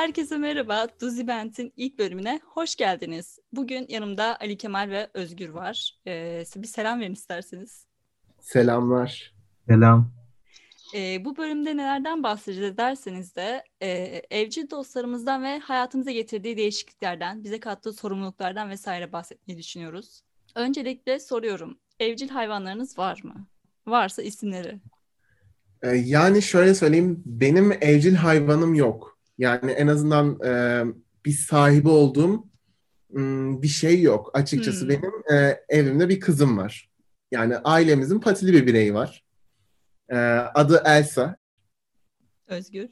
Herkese merhaba. Duzi Bent'in ilk bölümüne hoş geldiniz. Bugün yanımda Ali Kemal ve Özgür var. Ee, size bir selam verin isterseniz. Selamlar. Selam. Ee, bu bölümde nelerden bahsedeceğiz derseniz de e, evcil dostlarımızdan ve hayatımıza getirdiği değişikliklerden, bize kattığı sorumluluklardan vesaire bahsetmeyi düşünüyoruz. Öncelikle soruyorum. Evcil hayvanlarınız var mı? Varsa isimleri. Ee, yani şöyle söyleyeyim, benim evcil hayvanım yok. Yani en azından e, bir sahibi olduğum m, bir şey yok. Açıkçası Hmm. benim e, evimde bir kızım var. Yani ailemizin patili bir bireyi var. E, adı Elsa. Özgür.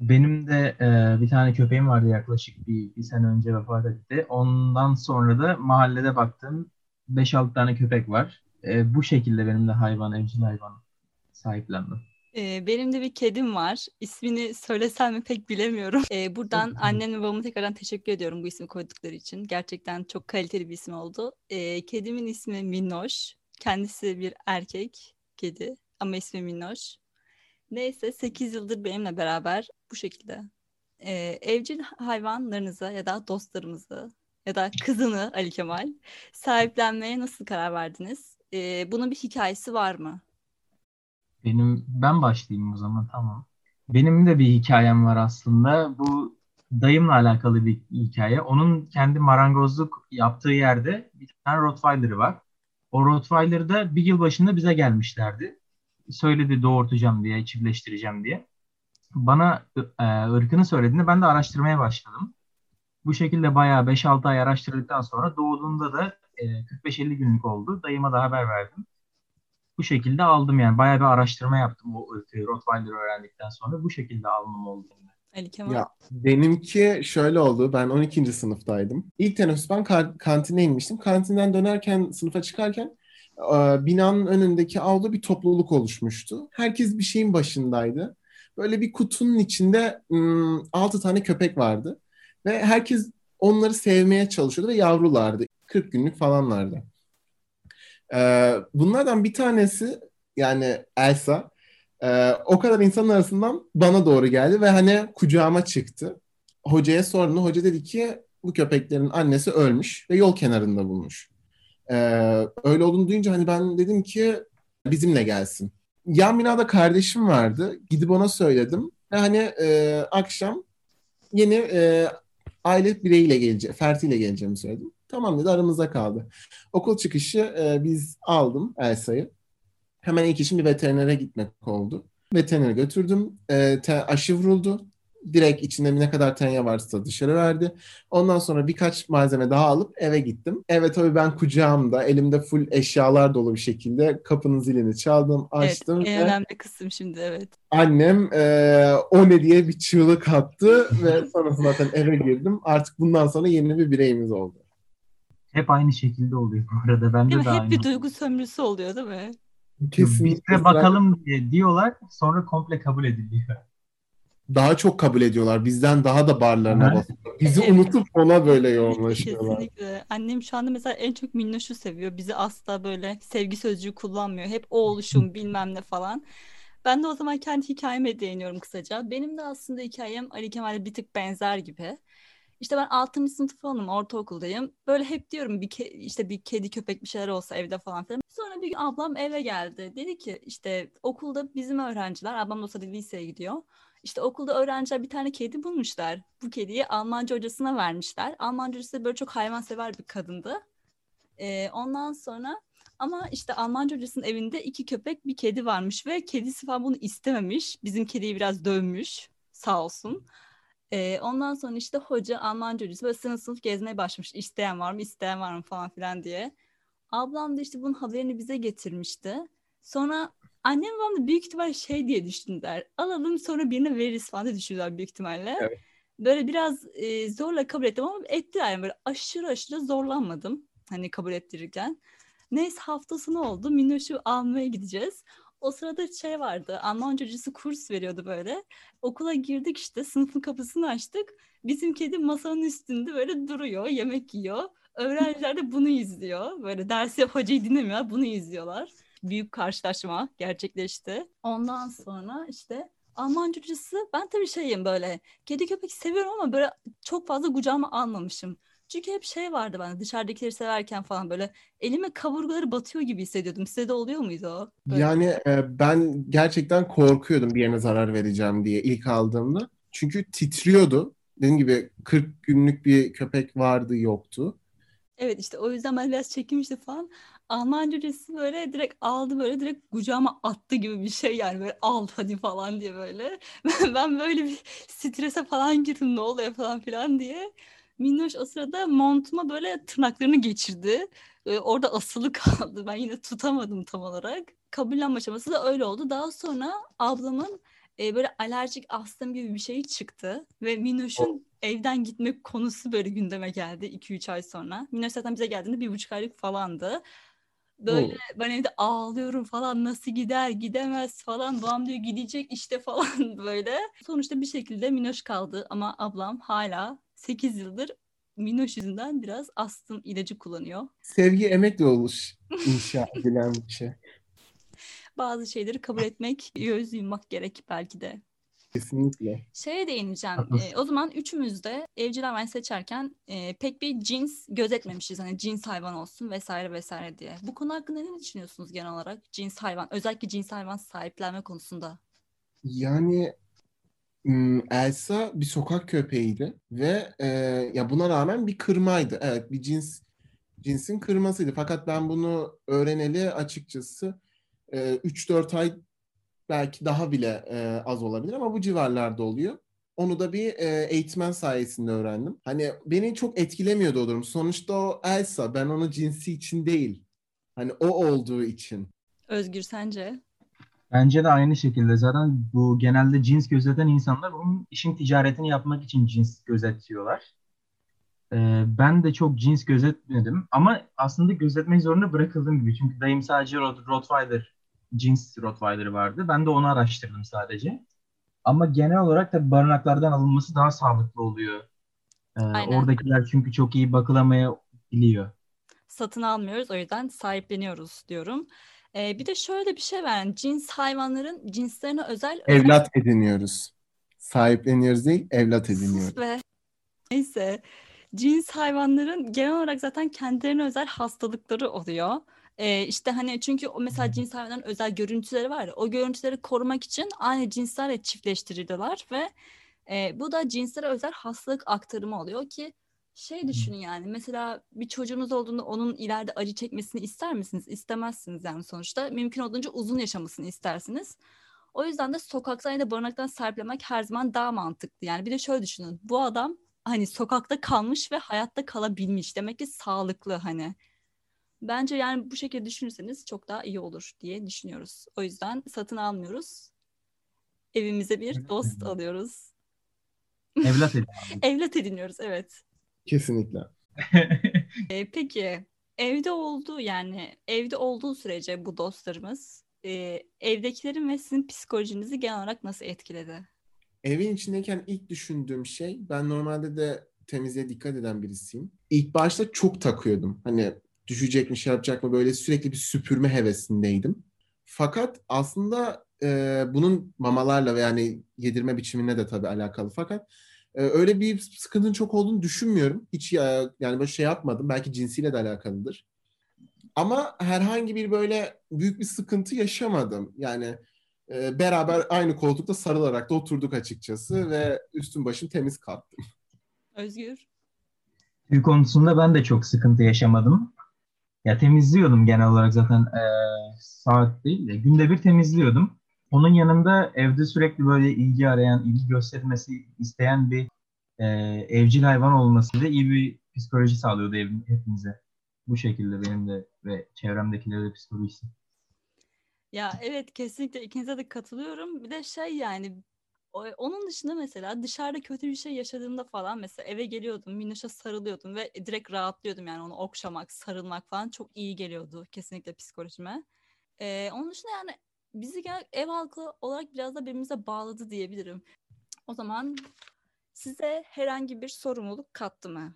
Benim de e, bir tane köpeğim vardı yaklaşık bir, bir sene önce vefat etti. Ondan sonra da mahallede baktığım 5-6 tane köpek var. E, bu şekilde benim de hayvan, evcil hayvan sahiplendim. Ee, benim de bir kedim var. İsmini söylesem mi pek bilemiyorum. Ee, buradan annem ve babama tekrardan teşekkür ediyorum bu ismi koydukları için. Gerçekten çok kaliteli bir isim oldu. Ee, kedimin ismi Minnoş. Kendisi bir erkek kedi ama ismi Minnoş. Neyse 8 yıldır benimle beraber bu şekilde. Ee, evcil hayvanlarınıza ya da dostlarımızı ya da kızını Ali Kemal sahiplenmeye nasıl karar verdiniz? Ee, bunun bir hikayesi var mı? Benim ben başlayayım o zaman tamam. Benim de bir hikayem var aslında. Bu dayımla alakalı bir hikaye. Onun kendi marangozluk yaptığı yerde bir tane Rottweiler'ı var. O Rottweiler da bir yıl başında bize gelmişlerdi. Söyledi doğurtacağım diye, çiftleştireceğim diye. Bana e, ırkını söylediğinde ben de araştırmaya başladım. Bu şekilde bayağı 5-6 ay araştırdıktan sonra doğduğunda da e, 45-50 günlük oldu. Dayıma da haber verdim. Bu şekilde aldım yani. Bayağı bir araştırma yaptım o ırkı Rottweiler öğrendikten sonra. Bu şekilde almam oldu. Ali Kemal. Ya benimki şöyle oldu. Ben 12. sınıftaydım. İlk teneffüs ben ka- kantine inmiştim. Kantinden dönerken, sınıfa çıkarken e, binanın önündeki avluda bir topluluk oluşmuştu. Herkes bir şeyin başındaydı. Böyle bir kutunun içinde 6 tane köpek vardı. Ve herkes onları sevmeye çalışıyordu ve yavrulardı. 40 günlük falanlardı. E, bunlardan bir tanesi yani Elsa e, o kadar insanın arasından bana doğru geldi ve hani kucağıma çıktı. Hocaya sordum. Hoca dedi ki bu köpeklerin annesi ölmüş ve yol kenarında bulmuş. E, öyle olduğunu duyunca hani ben dedim ki bizimle gelsin. Yan binada kardeşim vardı. Gidip ona söyledim. Ve hani e, akşam yeni e, aile bireyiyle geleceğim, Ferti'yle geleceğimi söyledim. Tamam dedi aramızda kaldı. Okul çıkışı e, biz aldım Elsa'yı. Hemen ilk işim bir veterinere gitmek oldu. Veterinere götürdüm. E, te- aşı vuruldu. Direkt içinde ne kadar tenya varsa dışarı verdi. Ondan sonra birkaç malzeme daha alıp eve gittim. Evet tabii ben kucağımda, elimde full eşyalar dolu bir şekilde kapının zilini çaldım, Evet, açtım en ve önemli kısım şimdi evet. annem e, o ne diye bir çığlık attı ve sonrasında zaten eve girdim. Artık bundan sonra yeni bir bireyimiz oldu. Hep aynı şekilde oluyor bu arada. Bende Değil de Hep aynı. bir duygu sömürüsü oluyor değil mi? Biz de bakalım diye diyorlar sonra komple kabul ediliyor. daha çok kabul ediyorlar. Bizden daha da barlarına Aha. basıyorlar. Bizi Evet. unutup ona böyle yoğunlaşıyorlar. Kesinlikle. Annem şu anda mesela en çok minnoşu seviyor. Bizi asla böyle sevgi sözcüğü kullanmıyor. Hep o oluşum bilmem ne falan. Ben de o zaman kendi hikayeme değiniyorum kısaca. Benim de aslında hikayem Ali Kemal'e bir tık benzer gibi. İşte ben 6. sınıf falanım, ortaokuldayım. Böyle hep diyorum bir ke- işte bir kedi köpek bir şeyler olsa evde falan filan. Sonra bir gün ablam eve geldi. Dedi ki işte okulda bizim öğrenciler, ablam da o sırada liseye gidiyor. İşte okulda öğrenciler bir tane kedi bulmuşlar. Bu kediyi Almanca hocasına vermişler. Almanca hocası böyle çok hayvansever bir kadındı. Ee, ondan sonra ama işte Almanca hocasının evinde iki köpek bir kedi varmış ve kedisi falan bunu istememiş. Bizim kediyi biraz dövmüş sağ olsun. Ee, ondan sonra işte hoca Almanca hocası böyle sınıf sınıf gezmeye başlamış. İsteyen var mı isteyen var mı falan filan diye. Ablam da işte bunun haberini bize getirmişti. Sonra annem babam da büyük ihtimalle şey diye düşündüler. Alalım sonra birine veririz falan diye düşündüler büyük ihtimalle. Evet. Böyle biraz e, zorla kabul ettim ama ettiler yani böyle aşırı aşırı zorlanmadım. Hani kabul ettirirken. Neyse hafta sonu oldu. Minnoş'u almaya gideceğiz. O sırada şey vardı. Almanca hocası kurs veriyordu böyle. Okula girdik işte. Sınıfın kapısını açtık. Bizim kedi masanın üstünde böyle duruyor. Yemek yiyor. Öğrenciler de bunu izliyor. Böyle dersi hocayı dinlemiyor. Bunu izliyorlar. Büyük karşılaşma gerçekleşti. Ondan sonra işte Almancası ben tabii şeyim böyle kedi köpek seviyorum ama böyle çok fazla kucağıma almamışım. Çünkü hep şey vardı bende dışarıdakileri severken falan böyle elime kaburgaları batıyor gibi hissediyordum. Size de oluyor muydu o? Böyle. Yani e, ben gerçekten korkuyordum bir yerine zarar vereceğim diye ilk aldığımda. Çünkü titriyordu. Dediğim gibi 40 günlük bir köpek vardı yoktu. Evet işte o yüzden ben biraz çekinmişti falan. Alman cücesi böyle direkt aldı böyle direkt kucağıma attı gibi bir şey yani böyle al hadi falan diye böyle. Ben, ben böyle bir strese falan girdim ne oluyor falan filan diye. Minnoş o sırada montuma böyle tırnaklarını geçirdi. Ee, orada asılı kaldı. Ben yine tutamadım tam olarak. Kabullenme aşaması da öyle oldu. Daha sonra ablamın e, böyle alerjik astım gibi bir şey çıktı. Ve Minnoş'un evden gitmek konusu böyle gündeme geldi 2-3 ay sonra. Minnoş zaten bize geldiğinde bir buçuk aylık falandı. Böyle Oo. ben evde ağlıyorum falan nasıl gider gidemez falan. Babam diyor gidecek işte falan böyle. Sonuçta bir şekilde Minnoş kaldı ama ablam hala 8 yıldır Minnoş yüzünden biraz astım ilacı kullanıyor. Sevgi emekle oluş inşa edilen bir şey. Bazı şeyleri kabul etmek, göz yummak gerek belki de. Kesinlikle. Şeye değineceğim. Ee, o zaman üçümüz de evcil hayvan seçerken e, pek bir cins gözetmemişiz. Hani cins hayvan olsun vesaire vesaire diye. Bu konu hakkında ne düşünüyorsunuz genel olarak? Cins hayvan, özellikle cins hayvan sahiplenme konusunda. Yani Elsa bir sokak köpeğiydi ve e, ya buna rağmen bir kırmaydı. Evet bir cins cinsin kırmasıydı. Fakat ben bunu öğreneli açıkçası e, 3-4 ay belki daha bile e, az olabilir ama bu civarlarda oluyor. Onu da bir e, eğitmen sayesinde öğrendim. Hani beni çok etkilemiyordu o durum. Sonuçta o Elsa. Ben onu cinsi için değil. Hani o olduğu için. Özgür sence? Bence de aynı şekilde zaten bu genelde cins gözeten insanlar bunun işin ticaretini yapmak için cins gözetiyorlar. Ee, ben de çok cins gözetmedim ama aslında gözetmek zorunda bırakıldım gibi. Çünkü dayım sadece Rot- Rottweiler, cins Rottweiler'ı vardı. Ben de onu araştırdım sadece. Ama genel olarak tabii barınaklardan alınması daha sağlıklı oluyor. Ee, Aynen. oradakiler çünkü çok iyi bakılamayabiliyor. Satın almıyoruz o yüzden sahipleniyoruz diyorum. Ee, bir de şöyle bir şey var. Yani cins hayvanların cinslerine özel özel Evlat ediniyoruz. Sahipleniyoruz değil, evlat ediniyoruz. Be. Neyse. Cins hayvanların genel olarak zaten kendilerine özel hastalıkları oluyor. Ee, işte hani çünkü o mesela cins hayvanların özel görüntüleri var ya, o görüntüleri korumak için aynı cinslerle çiftleştiriliyorlar ve e, bu da cinslere özel hastalık aktarımı oluyor ki şey düşünün yani mesela bir çocuğunuz olduğunda onun ileride acı çekmesini ister misiniz? İstemezsiniz yani sonuçta. Mümkün olduğunca uzun yaşamasını istersiniz. O yüzden de sokaktan ya da barınaktan sahiplenmek her zaman daha mantıklı. Yani bir de şöyle düşünün. Bu adam hani sokakta kalmış ve hayatta kalabilmiş. Demek ki sağlıklı hani. Bence yani bu şekilde düşünürseniz çok daha iyi olur diye düşünüyoruz. O yüzden satın almıyoruz. Evimize bir dost alıyoruz. Evlat edin. Evlat ediniyoruz evet. Kesinlikle. Ee, peki evde olduğu yani evde olduğu sürece bu dostlarımız e, evdekilerin ve sizin psikolojinizi genel olarak nasıl etkiledi? Evin içindeyken ilk düşündüğüm şey, ben normalde de temizliğe dikkat eden birisiyim. İlk başta çok takıyordum. Hani düşecek mi, şey yapacak mı böyle sürekli bir süpürme hevesindeydim. Fakat aslında e, bunun mamalarla ve yani yedirme biçimine de tabii alakalı. Fakat e, öyle bir sıkıntının çok olduğunu düşünmüyorum. Hiç ya, yani böyle şey yapmadım. Belki cinsiyle de alakalıdır. Ama herhangi bir böyle büyük bir sıkıntı yaşamadım. Yani e, beraber aynı koltukta sarılarak da oturduk açıkçası ve üstüm başım temiz kalktım. Özgür? Tüy konusunda ben de çok sıkıntı yaşamadım. Ya temizliyordum genel olarak zaten eee, saat değil de günde bir temizliyordum. Onun yanında evde sürekli böyle ilgi arayan, ilgi göstermesi isteyen bir eee, evcil hayvan olması da iyi bir psikoloji sağlıyordu evin, hepimize. Bu şekilde benim de ve çevremdekilere de psikolojisi. Ya evet kesinlikle ikinize de katılıyorum. Bir de şey yani onun dışında mesela dışarıda kötü bir şey yaşadığımda falan mesela eve geliyordum, Minnoş'a sarılıyordum ve direkt rahatlıyordum yani onu okşamak, sarılmak falan çok iyi geliyordu kesinlikle psikolojime. Ee, onun dışında yani bizi gel ev halkı olarak biraz da birbirimize bağladı diyebilirim. O zaman size herhangi bir sorumluluk kattı mı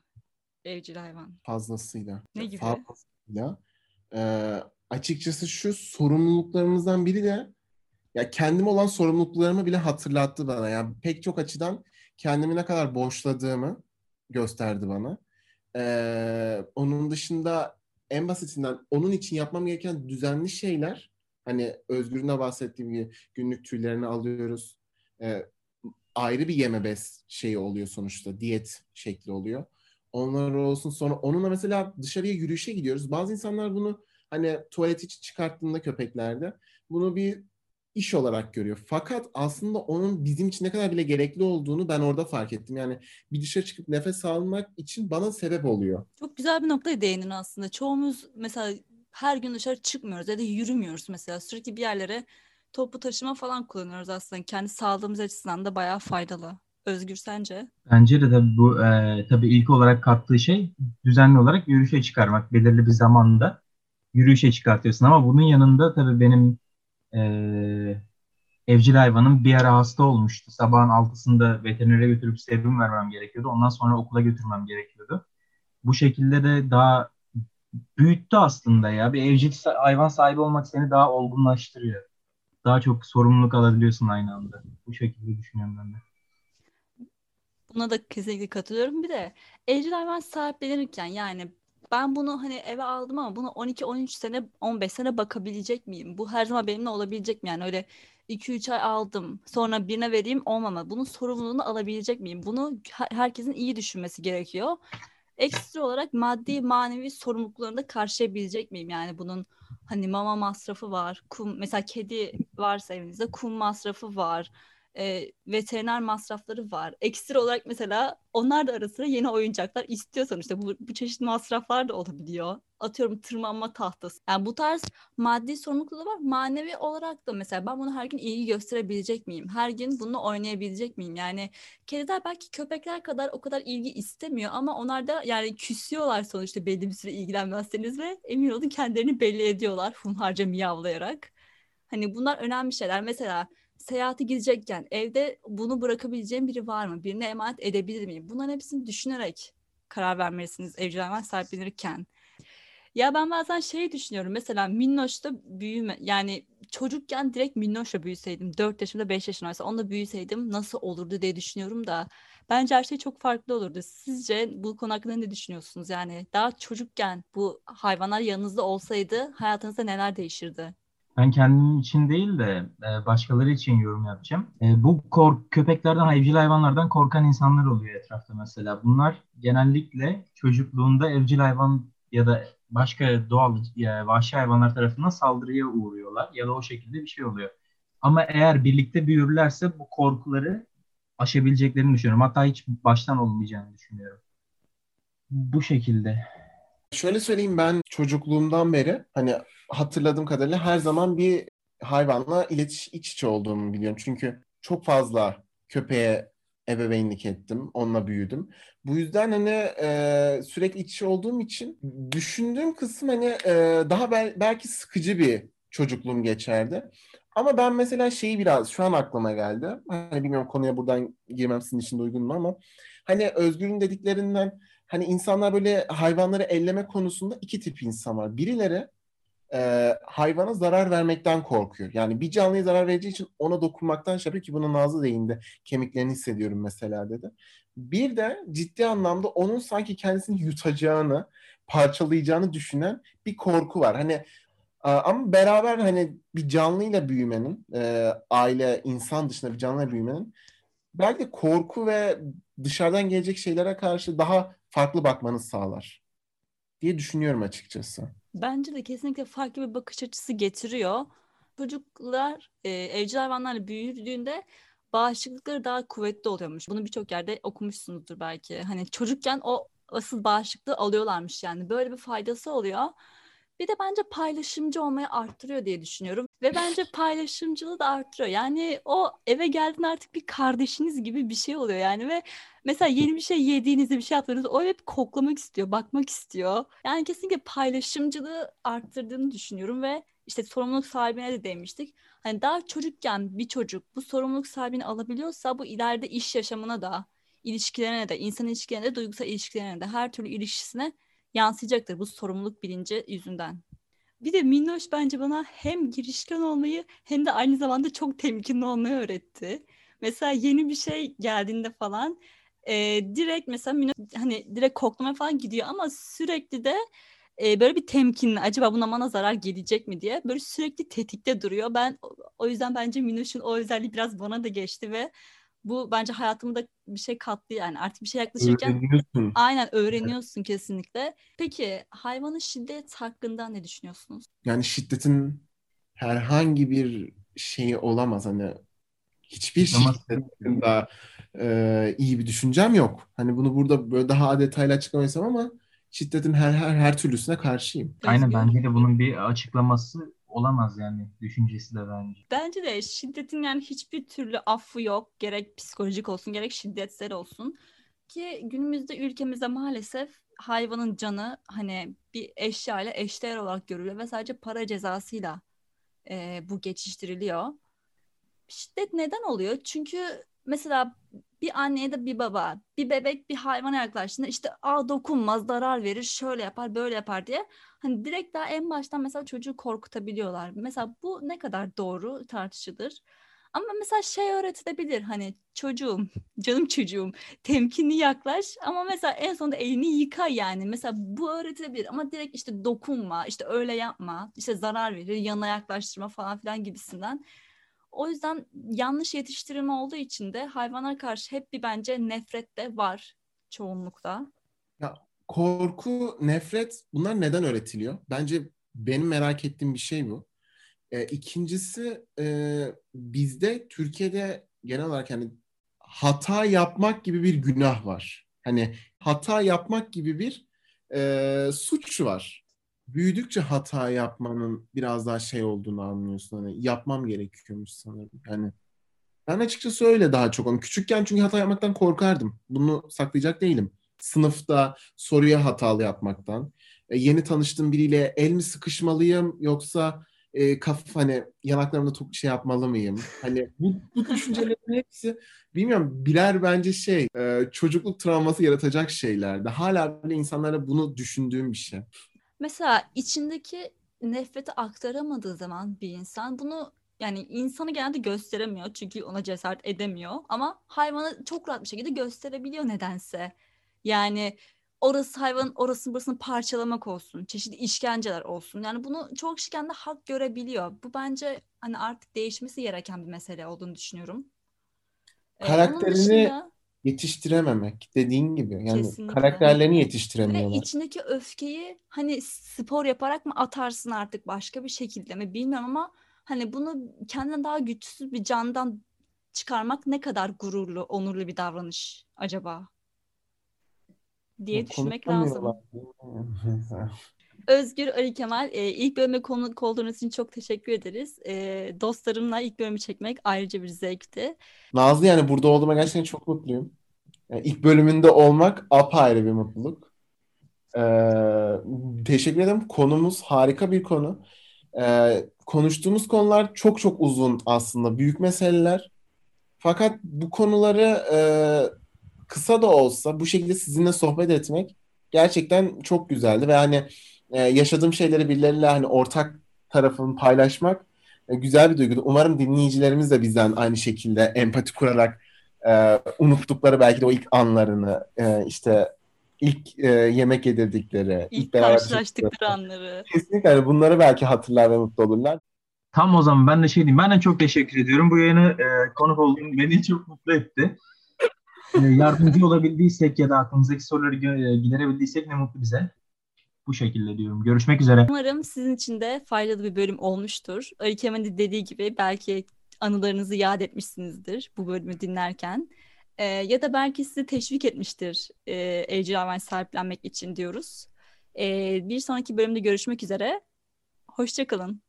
evcil hayvan? Fazlasıyla. Ne gibi? Fazlasıyla. Ee, açıkçası şu sorumluluklarımızdan biri de ya kendim olan sorumluluklarımı bile hatırlattı bana. Yani pek çok açıdan kendimi ne kadar boşladığımı gösterdi bana. Ee, onun dışında en basitinden onun için yapmam gereken düzenli şeyler hani Özgür'ün de bahsettiğim gibi günlük tüylerini alıyoruz. Ee, ayrı bir yeme bes şeyi oluyor sonuçta. Diyet şekli oluyor. Onlar olsun sonra onunla mesela dışarıya yürüyüşe gidiyoruz. Bazı insanlar bunu hani tuvalet için çıkarttığında köpeklerde bunu bir iş olarak görüyor. Fakat aslında onun bizim için ne kadar bile gerekli olduğunu ben orada fark ettim. Yani bir dışarı çıkıp nefes almak için bana sebep oluyor. Çok güzel bir noktaya değindin aslında. Çoğumuz mesela her gün dışarı çıkmıyoruz ya da yürümüyoruz mesela. Sürekli bir yerlere toplu taşıma falan kullanıyoruz aslında. Kendi sağlığımız açısından da bayağı faydalı. Özgür sence? Bence de tabii bu e, tabii ilk olarak kattığı şey düzenli olarak yürüyüşe çıkarmak. Belirli bir zamanda yürüyüşe çıkartıyorsun ama bunun yanında tabii benim e, evcil hayvanım bir ara hasta olmuştu. Sabahın altısında veterinere götürüp serum vermem gerekiyordu. Ondan sonra okula götürmem gerekiyordu. Bu şekilde de daha büyüttü aslında ya. Bir evcil hayvan sahibi olmak seni daha olgunlaştırıyor. Daha çok sorumluluk alabiliyorsun aynı anda. Bu şekilde düşünüyorum ben de. Buna da kesinlikle katılıyorum. Bir de evcil hayvan sahiplenirken yani ben bunu hani eve aldım ama bunu 12-13 sene 15 sene bakabilecek miyim? Bu her zaman benimle olabilecek mi? Yani öyle 2-3 ay aldım sonra birine vereyim olmama. Bunun sorumluluğunu alabilecek miyim? Bunu herkesin iyi düşünmesi gerekiyor. Ekstra olarak maddi manevi sorumluluklarını da karşılayabilecek miyim? Yani bunun hani mama masrafı var. Kum mesela kedi varsa evinizde kum masrafı var e, veteriner masrafları var. Ekstra olarak mesela onlar da ara sıra yeni oyuncaklar istiyor sonuçta. Bu, bu çeşit masraflar da olabiliyor. Atıyorum tırmanma tahtası. Yani bu tarz maddi sorumlulukları var. Manevi olarak da mesela ben bunu her gün ilgi gösterebilecek miyim? Her gün bununla oynayabilecek miyim? Yani kediler belki köpekler kadar o kadar ilgi istemiyor ama onlar da yani küsüyorlar sonuçta belli bir süre ilgilenmezseniz ve emin olun kendilerini belli ediyorlar hunharca miyavlayarak. Hani bunlar önemli şeyler. Mesela seyahate gidecekken evde bunu bırakabileceğim biri var mı? Birine emanet edebilir miyim? Bunların hepsini düşünerek karar vermelisiniz evcil hayvan sahiplenirken. Ya ben bazen şey düşünüyorum. Mesela Minnoş'ta büyüme yani çocukken direkt Minnoş'la büyüseydim 4 yaşımda 5 yaşındaysa onunla büyüseydim nasıl olurdu diye düşünüyorum da bence her şey çok farklı olurdu. Sizce bu konu hakkında ne düşünüyorsunuz? Yani daha çocukken bu hayvanlar yanınızda olsaydı hayatınızda neler değişirdi? Ben kendim için değil de e, başkaları için yorum yapacağım. E, bu kork köpeklerden, evcil hayvanlardan korkan insanlar oluyor etrafta mesela. Bunlar genellikle çocukluğunda evcil hayvan ya da başka doğal ya, vahşi hayvanlar tarafından saldırıya uğruyorlar ya da o şekilde bir şey oluyor. Ama eğer birlikte büyürlerse bu korkuları aşabileceklerini düşünüyorum. Hatta hiç baştan olmayacağını düşünüyorum. Bu şekilde. Şöyle söyleyeyim ben çocukluğumdan beri hani hatırladığım kadarıyla her zaman bir hayvanla iletiş iç içe olduğumu biliyorum. Çünkü çok fazla köpeğe ebeveynlik ettim. Onunla büyüdüm. Bu yüzden hani e, sürekli iç içe olduğum için düşündüğüm kısım hani e, daha bel- belki sıkıcı bir çocukluğum geçerdi. Ama ben mesela şeyi biraz şu an aklıma geldi. Hani bilmiyorum konuya buradan girmem sizin için de uygun mu ama hani Özgür'ün dediklerinden hani insanlar böyle hayvanları elleme konusunda iki tip insan var. Birileri e, hayvana zarar vermekten korkuyor. Yani bir canlıya zarar vereceği için ona dokunmaktan şey yapıyor ki bunun ağzı değindi. Kemiklerini hissediyorum mesela dedi. Bir de ciddi anlamda onun sanki kendisini yutacağını, parçalayacağını düşünen bir korku var. Hani ama beraber hani bir canlıyla büyümenin, e, aile, insan dışında bir canlıyla büyümenin belki korku ve dışarıdan gelecek şeylere karşı daha farklı bakmanı sağlar diye düşünüyorum açıkçası. Bence de kesinlikle farklı bir bakış açısı getiriyor. Çocuklar e, evcil hayvanlarla büyüdüğünde bağışıklıkları daha kuvvetli oluyormuş. Bunu birçok yerde okumuşsunuzdur belki. Hani çocukken o asıl bağışıklığı alıyorlarmış yani. Böyle bir faydası oluyor. Bir de bence paylaşımcı olmayı arttırıyor diye düşünüyorum. Ve bence paylaşımcılığı da arttırıyor. Yani o eve geldin artık bir kardeşiniz gibi bir şey oluyor yani. Ve mesela yeni bir şey yediğinizde bir şey yaptığınızda o hep koklamak istiyor, bakmak istiyor. Yani kesinlikle paylaşımcılığı arttırdığını düşünüyorum ve işte sorumluluk sahibine de demiştik. Hani daha çocukken bir çocuk bu sorumluluk sahibini alabiliyorsa bu ileride iş yaşamına da, ilişkilerine de, insan ilişkilerine de, duygusal ilişkilerine de her türlü ilişkisine yansıyacaktır bu sorumluluk bilinci yüzünden. Bir de Minnoş bence bana hem girişken olmayı hem de aynı zamanda çok temkinli olmayı öğretti. Mesela yeni bir şey geldiğinde falan e, direkt mesela Minnoş hani direkt koklamaya falan gidiyor ama sürekli de e, böyle bir temkinli acaba buna bana zarar gelecek mi diye böyle sürekli tetikte duruyor. Ben o- yüzden bence Minnoş'un o özelliği biraz bana da geçti ve bu bence hayatımda bir şey kattı yani artık bir şey yaklaşırken Öğreniyorsun. aynen öğreniyorsun kesinlikle. Peki hayvanın şiddet hakkında ne düşünüyorsunuz? Yani şiddetin herhangi bir şeyi olamaz. Hani hiçbir şiddet hakkında e, iyi bir düşüncem yok. Hani bunu burada böyle daha detaylı açıklamayacağım ama şiddetin her her her türlüsüne karşıyım. Aynen bence de bunun bir açıklaması olamaz yani. Düşüncesi de bence. Bence de şiddetin yani hiçbir türlü affı yok. Gerek psikolojik olsun gerek şiddetsel olsun. Ki günümüzde ülkemizde maalesef hayvanın canı hani bir eşya ile eşdeğer olarak görülüyor ve sadece para cezasıyla e, bu geçiştiriliyor. Şiddet neden oluyor? Çünkü mesela bir anne ya da bir baba bir bebek bir hayvana yaklaştığında işte aa dokunmaz zarar verir şöyle yapar böyle yapar diye hani direkt daha en baştan mesela çocuğu korkutabiliyorlar. Mesela bu ne kadar doğru tartışılır. Ama mesela şey öğretilebilir hani çocuğum, canım çocuğum temkinli yaklaş ama mesela en sonunda elini yıka yani. Mesela bu öğretilebilir ama direkt işte dokunma, işte öyle yapma, işte zarar verir, yanına yaklaştırma falan filan gibisinden. O yüzden yanlış yetiştirilme olduğu için de hayvana karşı hep bir bence nefret de var çoğunlukla. Korku, nefret bunlar neden öğretiliyor? Bence benim merak ettiğim bir şey bu. E, ikincisi e, bizde Türkiye'de genel olarak hani hata yapmak gibi bir günah var. Hani hata yapmak gibi bir e, suç var. Büyüdükçe hata yapmanın biraz daha şey olduğunu anlıyorsun. Hani yapmam gerekiyormuş sanırım. Yani ben açıkçası öyle daha çok. Onu küçükken çünkü hata yapmaktan korkardım. Bunu saklayacak değilim. Sınıfta soruya hatalı yapmaktan. E, yeni tanıştığım biriyle el mi sıkışmalıyım yoksa e, kaf hani yanaklarımda top şey yapmalı mıyım? Hani bu, bu düşüncelerin hepsi bilmiyorum birer bence şey e, çocukluk travması yaratacak şeylerdi. Hala bile insanlara bunu düşündüğüm bir şey. Mesela içindeki nefreti aktaramadığı zaman bir insan bunu yani insanı genelde gösteremiyor çünkü ona cesaret edemiyor ama hayvanı çok rahat bir şekilde gösterebiliyor nedense. Yani orası hayvanın orasını burasını parçalamak olsun, çeşitli işkenceler olsun. Yani bunu çok kişi hak görebiliyor. Bu bence hani artık değişmesi gereken bir mesele olduğunu düşünüyorum. Ee, Karakterini dışında yetiştirememek dediğin gibi. Yani Kesinlikle. karakterlerini ve yetiştiremiyorlar. içindeki öfkeyi hani spor yaparak mı atarsın artık başka bir şekilde mi bilmiyorum ama hani bunu kendinden daha güçsüz bir candan çıkarmak ne kadar gururlu, onurlu bir davranış acaba diye düşünmek lazım. Özgür Ali Kemal e, ilk bölüme konuk olduğunuz için çok teşekkür ederiz. E, dostlarımla ilk bölümü çekmek ayrıca bir zevkti. Nazlı yani burada olduğuma gerçekten çok mutluyum. Yani ilk bölümünde olmak apayrı bir mutluluk. Ee, teşekkür ederim. Konumuz harika bir konu. Ee, konuştuğumuz konular çok çok uzun aslında. Büyük meseleler. Fakat bu konuları e, kısa da olsa bu şekilde sizinle sohbet etmek gerçekten çok güzeldi ve hani e, yaşadığım şeyleri birileriyle hani ortak tarafını paylaşmak e, güzel bir duyguydu. Umarım dinleyicilerimiz de bizden aynı şekilde empati kurarak e, unuttukları belki de o ilk anlarını e, işte ilk e, yemek yedirdikleri, İlk ilk beraber karşılaştıkları anları. kesinlikle hani bunları belki hatırlar ve mutlu olurlar. Tam o zaman ben de şey diyeyim. Ben de çok teşekkür ediyorum. Bu yayını e, konuk olduğum beni çok mutlu etti. E, yardımcı olabildiysek ya da aklınızdaki soruları gö- giderebildiysek ne mutlu bize. Bu şekilde diyorum. Görüşmek üzere. Umarım sizin için de faydalı bir bölüm olmuştur. Ali Kemal'in de dediği gibi belki anılarınızı yad etmişsinizdir bu bölümü dinlerken. Ee, ya da belki sizi teşvik etmiştir e, evcil hayvan sahiplenmek için diyoruz. Ee, bir sonraki bölümde görüşmek üzere. Hoşçakalın.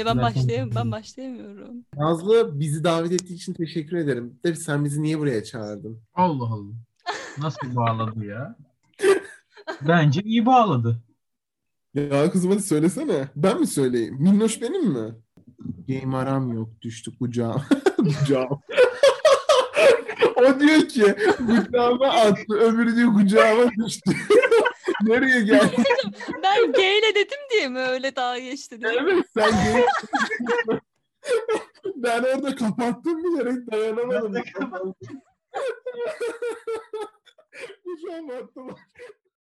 Ya ben başlayam ben başlayamıyorum. Nazlı bizi davet ettiği için teşekkür ederim. De sen bizi niye buraya çağırdın? Allah Allah. Nasıl bağladı ya? Bence iyi bağladı. Ya kızım hadi söylesene. Ben mi söyleyeyim? Minnoş benim mi? Game aram yok. Düştü kucağım. kucağım. o diyor ki kucağıma attı. Öbürü diyor kucağıma düştü. Nereye geldi? Ben G ile dedim diye mi öyle daha geçti diye. Evet sen game... ben orada kapattım bilerek dayanamadım. Kucağıma attım.